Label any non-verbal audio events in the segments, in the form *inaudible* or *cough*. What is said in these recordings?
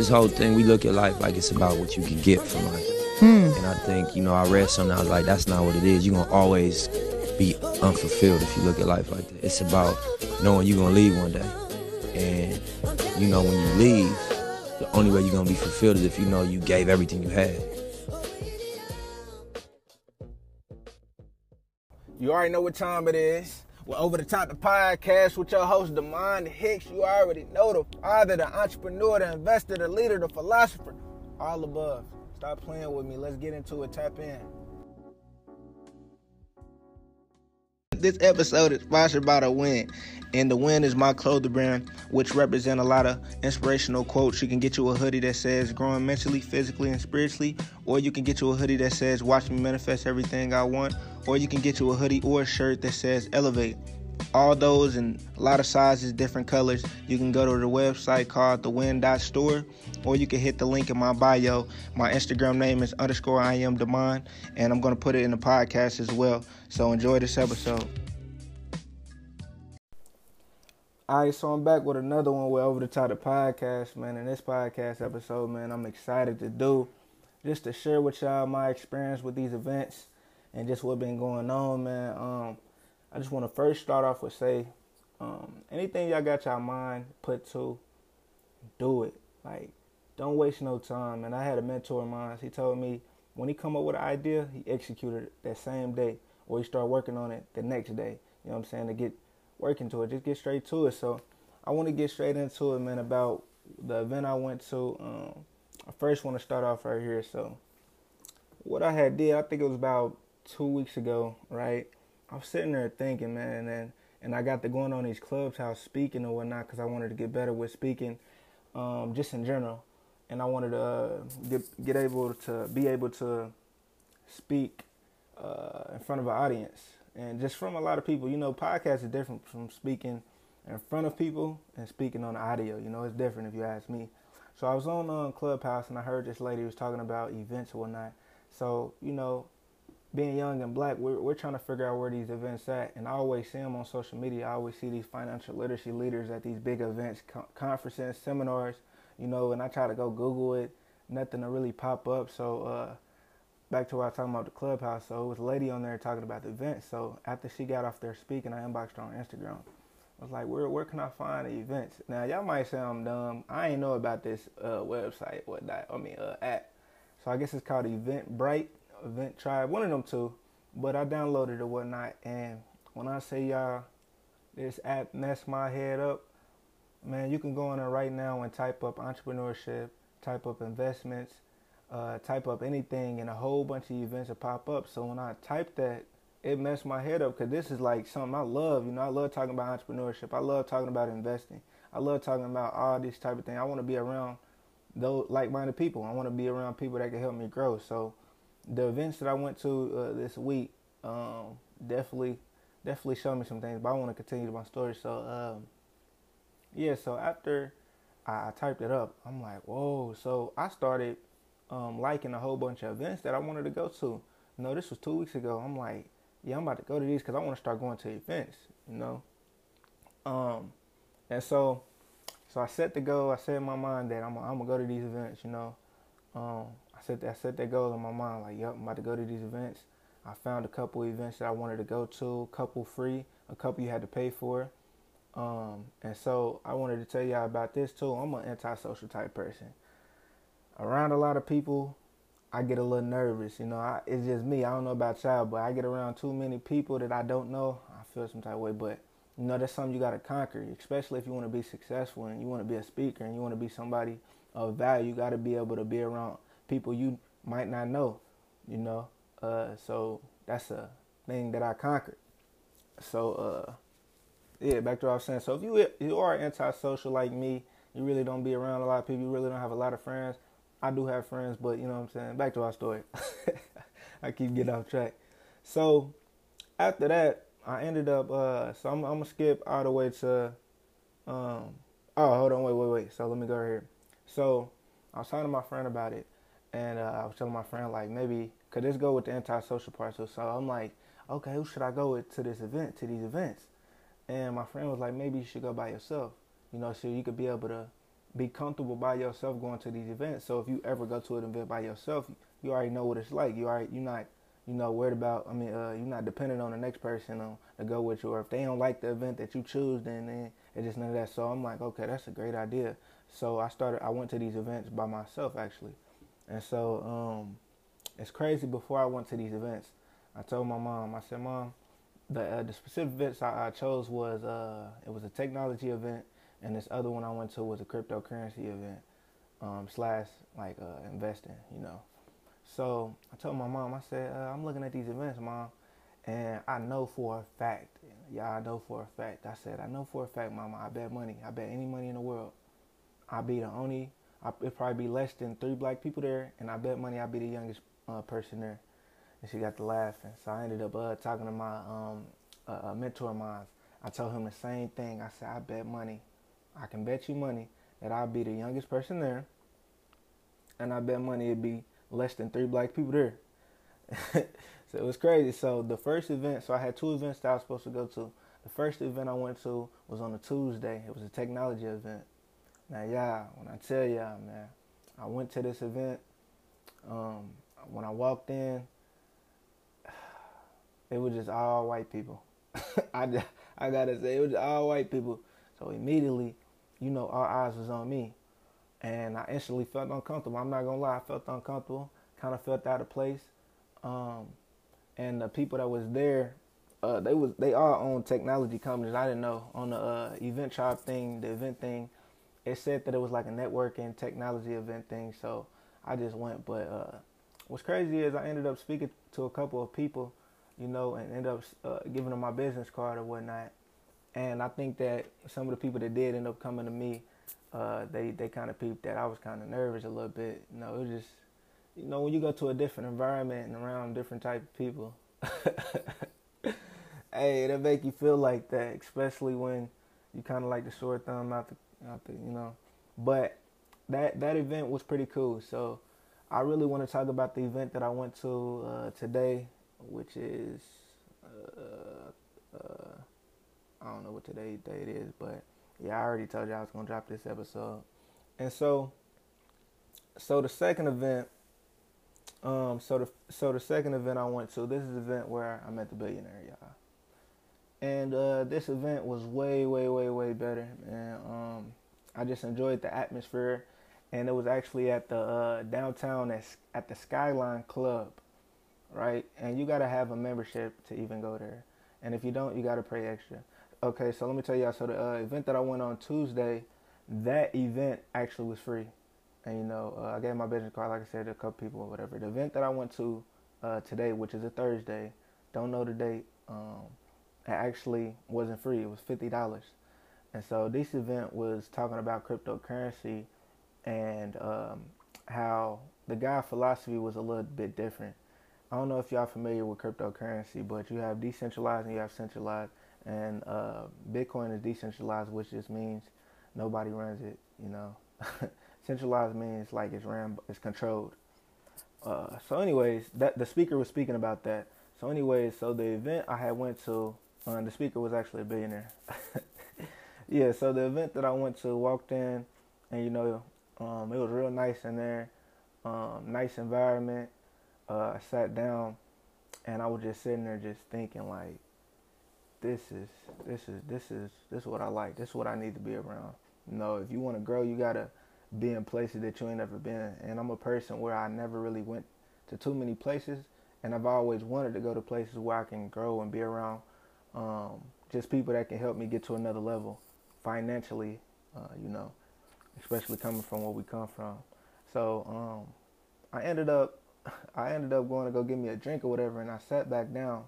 this whole thing, we look at life like it's about what you can get from life. Hmm. And I think, you know, I read something, I was like, that's not what it is. You're going to always be unfulfilled if you look at life like that. It's about knowing you're going to leave one day. And, you know, when you leave, the only way you're going to be fulfilled is if you know you gave everything you had. You already know what time it is. Over the top the podcast with your host Demond Hicks. You already know the father, the entrepreneur, the investor, the leader, the philosopher, all above. Stop playing with me. Let's get into it. Tap in. This episode is sponsored by The Win. And The Win is my clothing brand, which represent a lot of inspirational quotes. You can get you a hoodie that says growing mentally, physically, and spiritually, or you can get you a hoodie that says watch me manifest everything I want, or you can get you a hoodie or a shirt that says elevate. All those in a lot of sizes, different colors. You can go to the website called the thewin.store, or you can hit the link in my bio. My Instagram name is underscore I am Demond, and I'm going to put it in the podcast as well. So enjoy this episode. All right, so I'm back with another one with Over the Top the podcast, man. In this podcast episode, man, I'm excited to do just to share with y'all my experience with these events and just what been going on, man. Um, I just want to first start off with say, um, anything y'all got y'all mind put to, do it. Like, don't waste no time. And I had a mentor of mine. He told me when he come up with an idea, he executed it that same day, or he start working on it the next day. You know what I'm saying? To get working to it, just get straight to it. So I want to get straight into it, man. About the event I went to. Um, I first want to start off right here. So what I had did, I think it was about two weeks ago, right? I was sitting there thinking, man, and and I got to going on these clubs, how speaking and whatnot, because I wanted to get better with speaking, um, just in general, and I wanted to uh, get get able to be able to speak uh, in front of an audience, and just from a lot of people. You know, podcasts is different from speaking in front of people and speaking on audio. You know, it's different if you ask me. So I was on um, Clubhouse and I heard this lady was talking about events and whatnot. So you know, being young and black, we're, we're trying to figure out where these events at. And I always see them on social media. I always see these financial literacy leaders at these big events, co- conferences, seminars, you know, and I try to go Google it. Nothing to really pop up. So uh, back to what I was talking about the clubhouse. So it was a lady on there talking about the event. So after she got off there speaking, I inboxed her on Instagram. I was like, where where can I find the events? Now y'all might say I'm dumb. I ain't know about this uh, website, whatnot. I mean uh, app. So I guess it's called Eventbrite Event Tribe, one of them two. But I downloaded it whatnot, and when I say y'all, this app messed my head up, man, you can go on there right now and type up entrepreneurship, type up investments, uh, type up anything, and a whole bunch of events will pop up. So when I type that, it messed my head up because this is like something I love. You know, I love talking about entrepreneurship. I love talking about investing. I love talking about all these type of things. I want to be around those like-minded people. I want to be around people that can help me grow. So the events that I went to uh, this week um, definitely definitely showed me some things. But I want to continue my story. So um, yeah, so after I, I, typed it up, I'm like, whoa. So I started um, liking a whole bunch of events that I wanted to go to. Know, this was two weeks ago. I'm like, yeah, I'm about to go to these because I want to start going to events. You know, um, and so so I set the goal. I set in my mind that I'm, I'm gonna go to these events. You know, um, I set that, I set that goal in my mind. Like, yep, I'm about to go to these events. I found a couple events that I wanted to go to. A couple free, a couple you had to pay for. Um, and so I wanted to tell y'all about this too. I'm an antisocial type person. Around a lot of people, I get a little nervous. You know, I, it's just me. I don't know about y'all, but I get around too many people that I don't know. I feel some type of way, but you know, that's something you got to conquer, especially if you want to be successful and you want to be a speaker and you want to be somebody of value. You got to be able to be around people you might not know, you know. Uh, so that's a thing that I conquered. So, uh, yeah, back to what I was saying. So if you you are antisocial like me, you really don't be around a lot of people. You really don't have a lot of friends. I do have friends, but you know what I'm saying. Back to our story. *laughs* I keep getting off track. So after that, I ended up. Uh, so I'm, I'm, gonna skip all the way to. Um, oh, hold on, wait, wait, wait. So let me go right here. So I was talking to my friend about it, and uh, I was telling my friend like maybe could this go with the antisocial part too. So I'm like, okay, who should I go with to this event, to these events? And my friend was like, maybe you should go by yourself. You know, so you could be able to be comfortable by yourself going to these events. So if you ever go to an event by yourself, you already know what it's like. You already you're not you know worried about. I mean, uh, you're not dependent on the next person on, to go with you. Or if they don't like the event that you choose, then, then it's just none of that. So I'm like, okay, that's a great idea. So I started. I went to these events by myself actually, and so um, it's crazy. Before I went to these events, I told my mom. I said, Mom, the uh, the specific events I, I chose was uh, it was a technology event and this other one I went to was a cryptocurrency event um, slash like uh, investing, you know. So I told my mom, I said, uh, I'm looking at these events, mom, and I know for a fact, yeah, I know for a fact. I said, I know for a fact, mama, I bet money, I bet any money in the world, I'll be the only, I, it probably be less than three black people there, and I bet money I'll be the youngest uh, person there. And she got to laughing. So I ended up uh, talking to my um, a mentor of mine. I told him the same thing. I said, I bet money I can bet you money that I'll be the youngest person there, and I bet money it'd be less than three black people there. *laughs* so it was crazy. So the first event, so I had two events that I was supposed to go to. The first event I went to was on a Tuesday. It was a technology event. Now, yeah, when I tell y'all, man, I went to this event. Um, when I walked in, *sighs* it was just all white people. *laughs* I, I gotta say, it was all white people. So immediately, you know, all eyes was on me. And I instantly felt uncomfortable. I'm not gonna lie, I felt uncomfortable, kind of felt out of place. Um, and the people that was there, uh, they was they all own technology companies. I didn't know on the uh, event shop thing, the event thing. It said that it was like a networking technology event thing. So I just went. But uh, what's crazy is I ended up speaking to a couple of people, you know, and ended up uh, giving them my business card or whatnot. And I think that some of the people that did end up coming to me, uh, they they kind of peeped that I was kind of nervous a little bit. You know, it was just, you know, when you go to a different environment and around different type of people, *laughs* hey, that make you feel like that, especially when you kind of like the short thumb out the, you know. But that that event was pretty cool. So I really want to talk about the event that I went to uh, today, which is. Uh, uh, I don't know what today date is, but yeah, I already told you I was gonna drop this episode. And so, so the second event, um, so the so the second event I went to, this is the event where I met the billionaire, y'all. And uh, this event was way, way, way, way better, and um, I just enjoyed the atmosphere. And it was actually at the uh, downtown at, at the Skyline Club, right? And you gotta have a membership to even go there. And if you don't, you gotta pay extra. Okay, so let me tell y'all. So the uh, event that I went on Tuesday, that event actually was free, and you know uh, I gave my business card, like I said, to a couple people or whatever. The event that I went to uh, today, which is a Thursday, don't know the date. Um, it actually wasn't free. It was fifty dollars, and so this event was talking about cryptocurrency and um, how the guy philosophy was a little bit different. I don't know if y'all familiar with cryptocurrency, but you have decentralized and you have centralized and uh, Bitcoin is decentralized, which just means nobody runs it. You know, *laughs* centralized means like it's ran, it's controlled. Uh, so, anyways, that the speaker was speaking about that. So, anyways, so the event I had went to, uh, the speaker was actually a billionaire. *laughs* yeah, so the event that I went to, walked in, and you know, um, it was real nice in there, um, nice environment. Uh, I sat down, and I was just sitting there, just thinking like, this is this is this is this is what I like. This is what I need to be around. You know, if you want to grow, you gotta be in places that you ain't never been. And I'm a person where I never really went to too many places, and I've always wanted to go to places where I can grow and be around um, just people that can help me get to another level financially. Uh, you know, especially coming from where we come from. So um, I ended up *laughs* I ended up going to go get me a drink or whatever, and I sat back down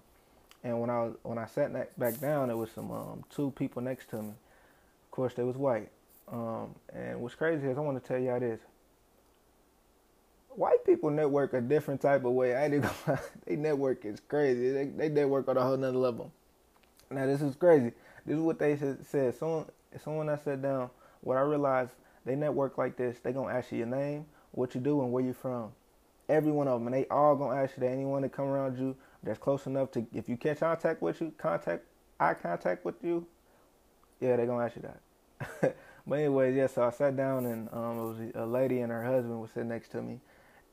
and when I was, when I sat back down, there was some um, two people next to me. Of course, they was white. Um, and what's crazy is I want to tell y'all this. White people network a different type of way. I didn't. *laughs* they network is crazy. They, they network on a whole nother level. Now this is crazy. This is what they said. Someone, someone I sat down. What I realized they network like this. They gonna ask you your name, what you do, and where you from. Every one of them, and they all gonna ask you that. Anyone that come around you, that's close enough to if you catch contact with you, contact eye contact with you, yeah, they're gonna ask you that. *laughs* but anyways, yeah. So I sat down and um, it was a lady and her husband was sitting next to me,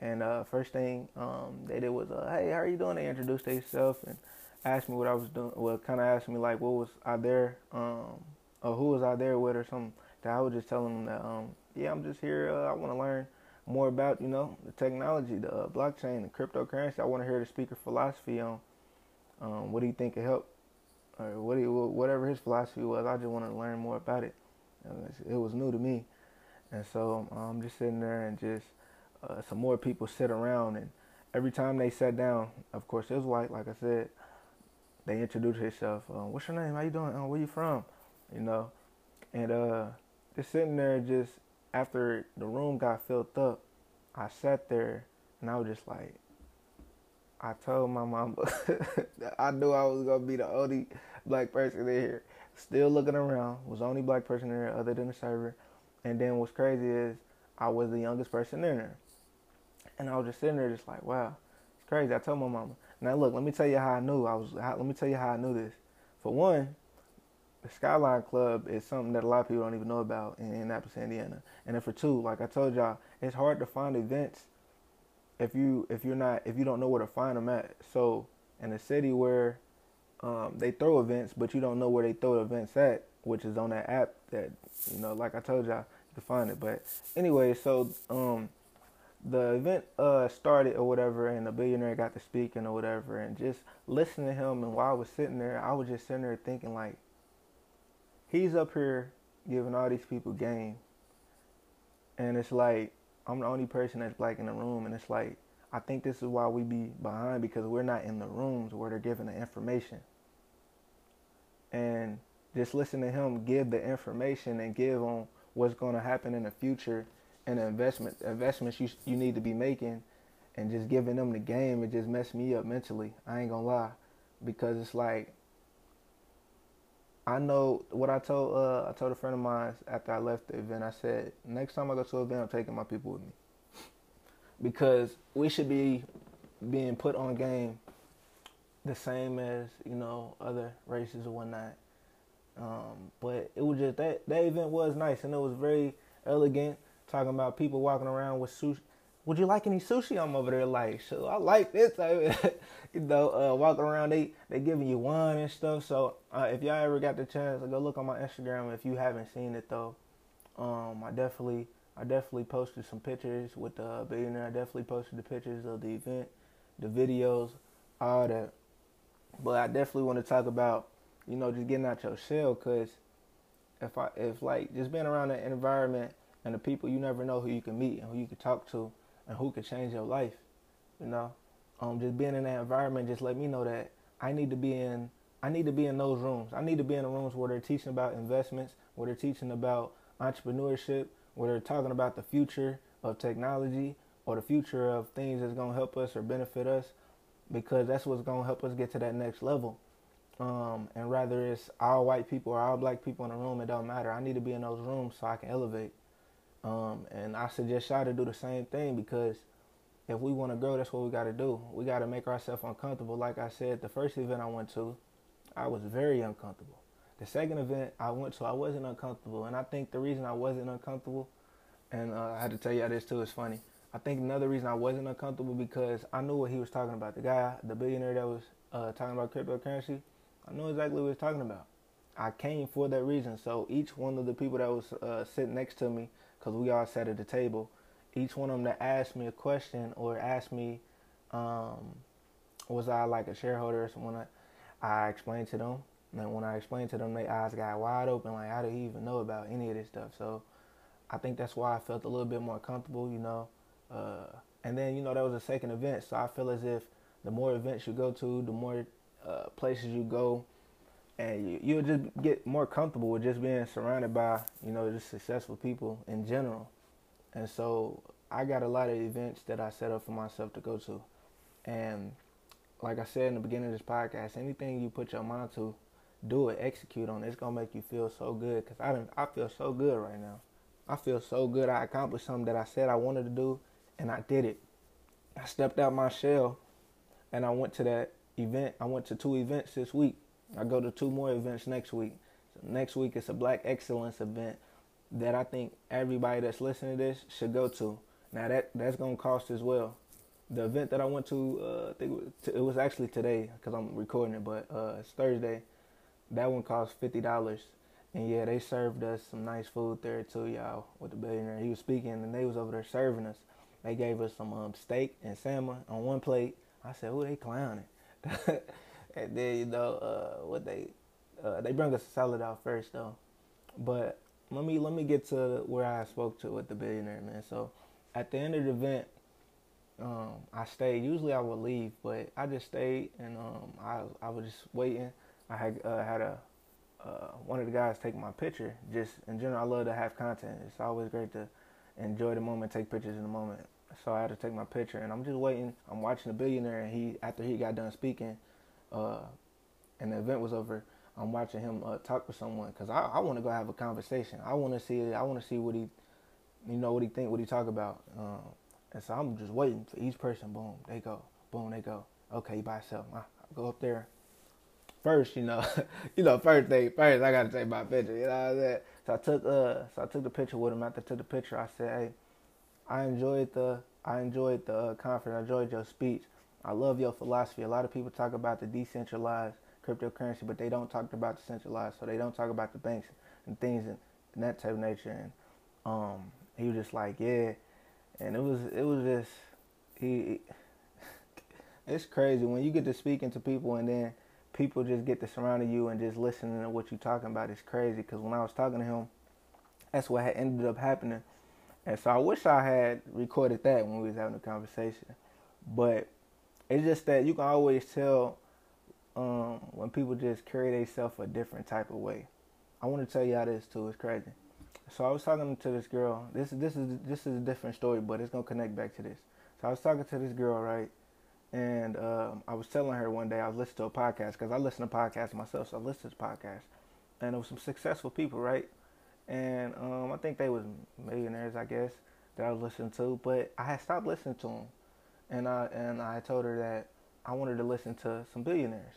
and uh, first thing um, they did was, uh, "Hey, how are you doing?" They introduced themselves and asked me what I was doing. Well, kind of asked me like, what was I there, um, or who was I there with, or something. That I was just telling them that, um, yeah, I'm just here. Uh, I want to learn more about, you know, the technology, the uh, blockchain, the cryptocurrency. I want to hear the speaker philosophy on um, what do you think could help, or what do you, whatever his philosophy was. I just wanted to learn more about it. It was new to me, and so I'm um, just sitting there and just uh, some more people sit around and every time they sat down, of course it was white, like I said, they introduced themselves. Uh, What's your name? How you doing? Uh, where you from? You know, and uh, just sitting there, just after the room got filled up, I sat there and I was just like, I told my mom *laughs* I knew I was gonna be the only black person in here. Still looking around, was the only black person there other than the server. And then what's crazy is I was the youngest person in there. And I was just sitting there, just like, wow, it's crazy. I told my mama. Now look, let me tell you how I knew. I was. How, let me tell you how I knew this. For one, the Skyline Club is something that a lot of people don't even know about in Indianapolis, Indiana. And then for two, like I told y'all, it's hard to find events if you if you're not if you don't know where to find them at. So in a city where um, they throw events, but you don't know where they throw the events at, which is on that app that you know, like I told y'all, you can find it. But anyway, so um, the event uh, started or whatever, and the billionaire got to speaking or whatever, and just listening to him. And while I was sitting there, I was just sitting there thinking like, he's up here giving all these people game, and it's like I'm the only person that's black in the room, and it's like I think this is why we be behind because we're not in the rooms where they're giving the information, and just listen to him give the information and give on what's going to happen in the future and the investment investments you you need to be making and just giving them the game it just messed me up mentally. I ain't gonna lie. Because it's like i know what i told uh i told a friend of mine after i left the event. I said next time i go to an event i'm taking my people with me. Because we should be being put on game the same as you know other races or whatnot. Um, but it was just that that event was nice and it was very elegant. Talking about people walking around with sushi. Would you like any sushi? I'm over there like, so I like this. *laughs* you know, uh, walking around, they they giving you wine and stuff. So uh, if y'all ever got the chance, go look on my Instagram. If you haven't seen it though, um, I definitely I definitely posted some pictures with the billionaire. I definitely posted the pictures of the event, the videos, all that. But I definitely want to talk about you know, just getting out your shell. Cause if I, if like just being around that environment and the people, you never know who you can meet and who you can talk to and who can change your life. You know, um, just being in that environment just let me know that I need to be in. I need to be in those rooms. I need to be in the rooms where they're teaching about investments, where they're teaching about entrepreneurship, where they're talking about the future of technology or the future of things that's going to help us or benefit us because that's what's going to help us get to that next level. Um, and rather it's all white people or all black people in the room, it don't matter. I need to be in those rooms so I can elevate. Um, and I suggest y'all to do the same thing because if we want to grow, that's what we got to do. We got to make ourselves uncomfortable. Like I said, the first event I went to, I was very uncomfortable. The second event I went to, I wasn't uncomfortable. And I think the reason I wasn't uncomfortable, and uh, I had to tell y'all this too, it's funny. I think another reason I wasn't uncomfortable because I knew what he was talking about. The guy, the billionaire that was uh, talking about cryptocurrency, I know exactly what he was talking about. I came for that reason. So each one of the people that was uh, sitting next to me, because we all sat at the table, each one of them that asked me a question or asked me, um, was I like a shareholder or someone? I, explained to them. And when I explained to them, their eyes got wide open, like, how did he even know about any of this stuff? So I think that's why I felt a little bit more comfortable, you know. Uh, and then, you know, that was a second event. So I feel as if the more events you go to, the more uh, places you go, and you, you'll just get more comfortable with just being surrounded by you know just successful people in general. And so I got a lot of events that I set up for myself to go to, and like I said in the beginning of this podcast, anything you put your mind to, do it, execute on it. It's gonna make you feel so good. Cause I I feel so good right now. I feel so good. I accomplished something that I said I wanted to do, and I did it. I stepped out my shell, and I went to that event. I went to two events this week. I go to two more events next week. So next week it's a Black Excellence event, that I think everybody that's listening to this should go to. Now that that's gonna cost as well. The event that I went to, uh, I think it was, actually today because I'm recording it, but uh, it's Thursday. That one cost fifty dollars, and yeah, they served us some nice food there too, y'all. With the billionaire, he was speaking, and they was over there serving us. They gave us some um, steak and salmon on one plate. I said, "Oh, they clowning." *laughs* and then you know uh, what they uh, they bring us a salad out first though, but let me let me get to where I spoke to with the billionaire man. So at the end of the event, um, I stayed. Usually I would leave, but I just stayed and um, I I was just waiting. I had uh, had a uh, one of the guys take my picture. Just in general, I love to have content. It's always great to enjoy the moment, take pictures in the moment. So I had to take my picture, and I'm just waiting. I'm watching the billionaire, and he after he got done speaking, uh, and the event was over. I'm watching him uh, talk to someone because I, I want to go have a conversation. I want to see. I want to see what he, you know, what he think, what he talk about. Um, and so I'm just waiting for each person. Boom, they go. Boom, they go. Okay, by yourself. I, I go up there. First, you know, *laughs* you know, first thing first, I gotta take my picture. You know what I'm saying? So I took uh, so I took the picture with him. After I took the picture, I said, "Hey, I enjoyed the, I enjoyed the uh, conference. I enjoyed your speech. I love your philosophy. A lot of people talk about the decentralized cryptocurrency, but they don't talk about the centralized. So they don't talk about the banks and things and, and that type of nature. And um, he was just like, yeah, and it was it was just he. *laughs* It's crazy when you get to speaking to people and then people just get to surrounding you and just listening to what you're talking about. It's crazy because when I was talking to him, that's what had ended up happening. And so I wish I had recorded that when we was having a conversation. But it's just that you can always tell um, when people just carry themselves a different type of way. I want to tell y'all this too. It's crazy. So I was talking to this girl. This this is this is a different story, but it's gonna connect back to this. So I was talking to this girl, right? And um, I was telling her one day I was listening to a podcast because I listen to podcasts myself. So I listened to podcasts, and there was some successful people, right? And um, I think they was millionaires, I guess, that I was listening to. But I had stopped listening to them, and I and I told her that I wanted to listen to some billionaires.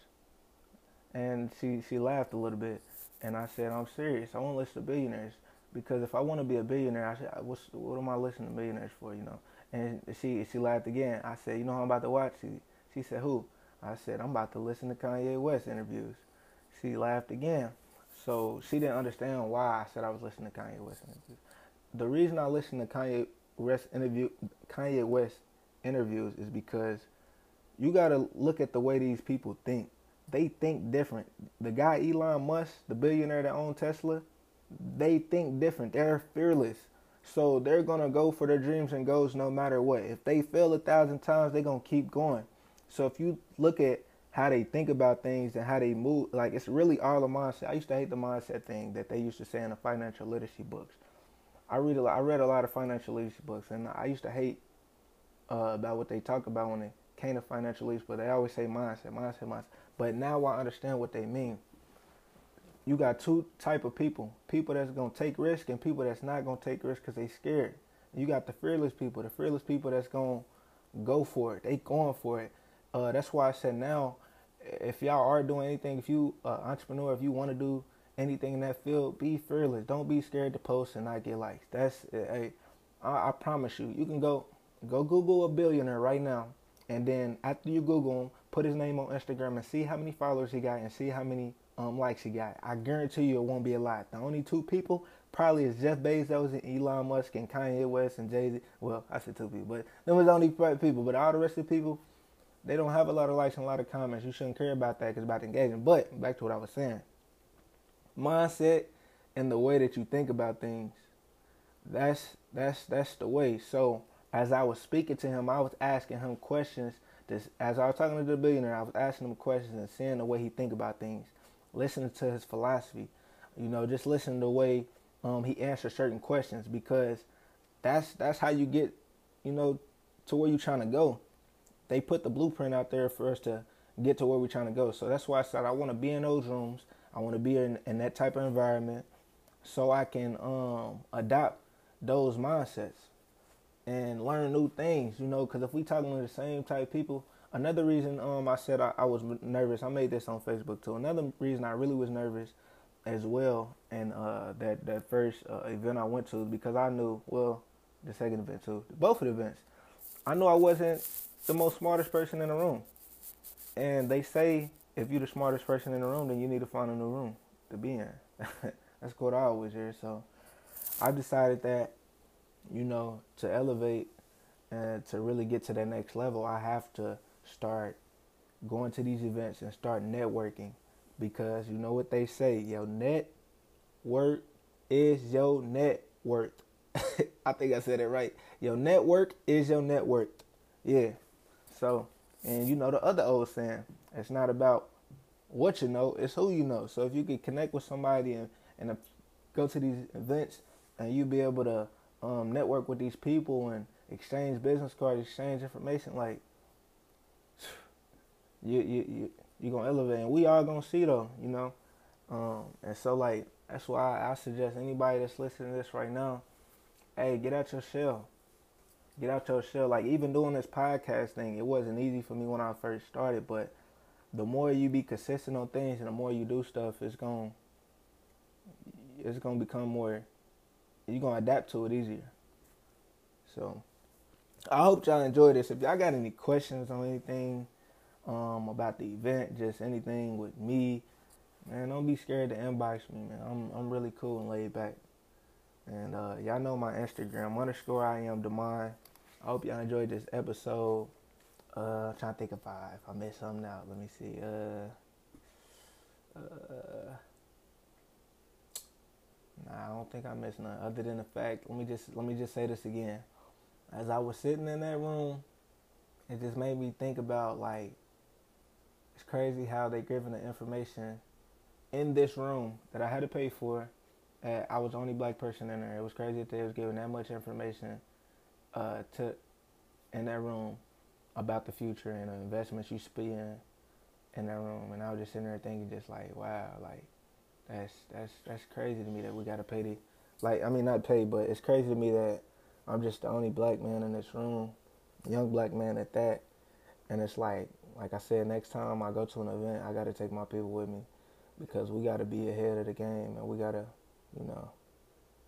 And she, she laughed a little bit. And I said, I'm serious. I want to listen to billionaires. Because if I want to be a billionaire, I said, what's, what am I listening to billionaires for, you know? And she she laughed again. I said, you know I'm about to watch? She, she said, who? I said, I'm about to listen to Kanye West interviews. She laughed again. So she didn't understand why I said I was listening to Kanye West interviews. The reason I listen to Kanye West interview Kanye West interviews is because you got to look at the way these people think. They think different. The guy Elon Musk, the billionaire that owns Tesla, they think different. They're fearless. So they're going to go for their dreams and goals no matter what. If they fail a thousand times, they're going to keep going. So if you look at how they think about things and how they move, like it's really all a mindset. I used to hate the mindset thing that they used to say in the financial literacy books. I read a lot, I read a lot of financial literacy books, and I used to hate uh, about what they talk about when they came to financial lease, but they always say mindset, mindset, mindset. But now I understand what they mean. You got two type of people: people that's gonna take risk and people that's not gonna take risk because they scared. You got the fearless people, the fearless people that's gonna go for it. They going for it. Uh, that's why I said now, if y'all are doing anything, if you uh, entrepreneur, if you want to do anything in that field, be fearless. Don't be scared to post and not get likes. That's hey, I promise you. You can go go Google a billionaire right now and then after you Google him, put his name on Instagram and see how many followers he got and see how many um, likes he got. I guarantee you it won't be a lot. The only two people probably is Jeff Bezos and Elon Musk and Kanye West and Jay Z. Well, I said two people, but them was only five people. But all the rest of the people, they don't have a lot of likes and a lot of comments. You shouldn't care about that because about engagement. But back to what I was saying, mindset and the way that you think about things. That's that's that's the way. So as I was speaking to him, I was asking him questions. This, as I was talking to the billionaire, I was asking him questions and seeing the way he think about things, listening to his philosophy. You know, just listening to the way um, he answers certain questions because that's that's how you get, you know, to where you're trying to go. They put the blueprint out there for us to get to where we're trying to go. So that's why I said I want to be in those rooms. I want to be in, in that type of environment so I can um, adopt those mindsets and learn new things, you know, because if we talking to the same type people, another reason um I said I, I, was nervous, I made this on Facebook too. Another reason I really was nervous as well. And uh, that that first uh, event I went to because I knew well the second event too, both of the events. I knew I wasn't the most smartest person in the room, and they say if you're the smartest person in the room, then you need to find a new room to be in. *laughs* That's what I always hear. So I decided that you know to elevate and to really get to that next level, I have to start going to these events and start networking because you know what they say, your net worth is your net worth. *laughs* I think I said it right. Your network is your net worth. Yeah. So, and you know the other old saying, it's not about what you know, it's who you know. So if you can connect with somebody and, and go to these events and you be able to um, network with these people and exchange business cards, exchange information, like *sighs* you you you you gonna elevate, and we all gonna see though, you know. Um, and so like that's why I suggest anybody that's listening to this right now, hey, get out your shell. Get out your shell. Like even doing this podcast thing, it wasn't easy for me when I first started, but the more you be consistent on things and the more you do stuff, it's gonna it's gonna become more you're gonna adapt to it easier. So I hope y'all enjoyed this. If y'all got any questions on anything um, about the event, just anything with me, man, don't be scared to inbox me, man. I'm I'm really cool and laid back. And uh, y'all know my Instagram underscore I am Demond. I hope y'all enjoyed this episode. Uh, trying to think if five. I missed something out. Let me see. Uh, uh, nah, I don't think I missed none. Other than the fact, let me just let me just say this again. As I was sitting in that room, it just made me think about like it's crazy how they giving the information in this room that I had to pay for. I was the only black person in there. It was crazy that they was giving that much information uh, to in that room about the future and the investments you should be in in that room. And I was just sitting there thinking, just like, wow, like that's that's that's crazy to me that we gotta pay the, like I mean not pay, but it's crazy to me that I'm just the only black man in this room, young black man at that. And it's like, like I said, next time I go to an event, I gotta take my people with me because we gotta be ahead of the game and we gotta, you know,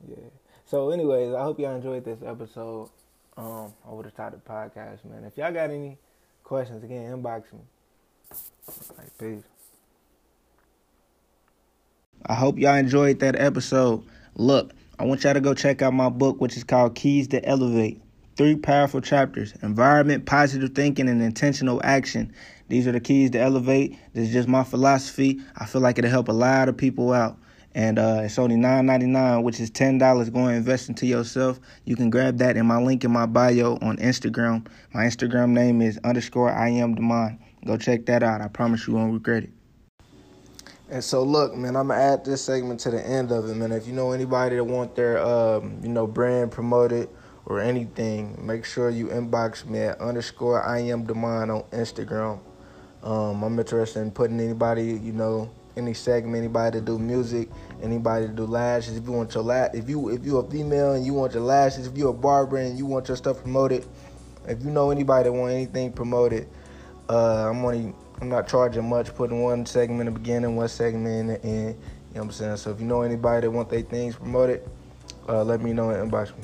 yeah. So, anyways, I hope y'all enjoyed this episode um, over the top of the podcast, man. If y'all got any questions, again, inbox me. Like, peace. I hope y'all enjoyed that episode. Look, I want y'all to go check out my book, which is called Keys to Elevate. Three powerful chapters environment, positive thinking, and intentional action. These are the keys to elevate. This is just my philosophy. I feel like it'll help a lot of people out. And uh, it's only nine ninety nine, which is ten dollars. Go and invest into yourself. You can grab that in my link in my bio on Instagram. My Instagram name is underscore I am Demond. Go check that out. I promise you won't regret it. And so, look, man, I'm gonna add this segment to the end of it, man. If you know anybody that want their, um, you know, brand promoted or anything, make sure you inbox me at underscore I am Demond on Instagram. Um, I'm interested in putting anybody, you know, any segment, anybody to do music, anybody to do lashes. If you want your lash, if you if you're a female and you want your lashes, if you're a barber and you want your stuff promoted, if you know anybody that want anything promoted, uh, I'm only I'm not charging much, putting one segment in the beginning, one segment in the end. You know what I'm saying? So if you know anybody that want their things promoted, uh, let me know and inbox me.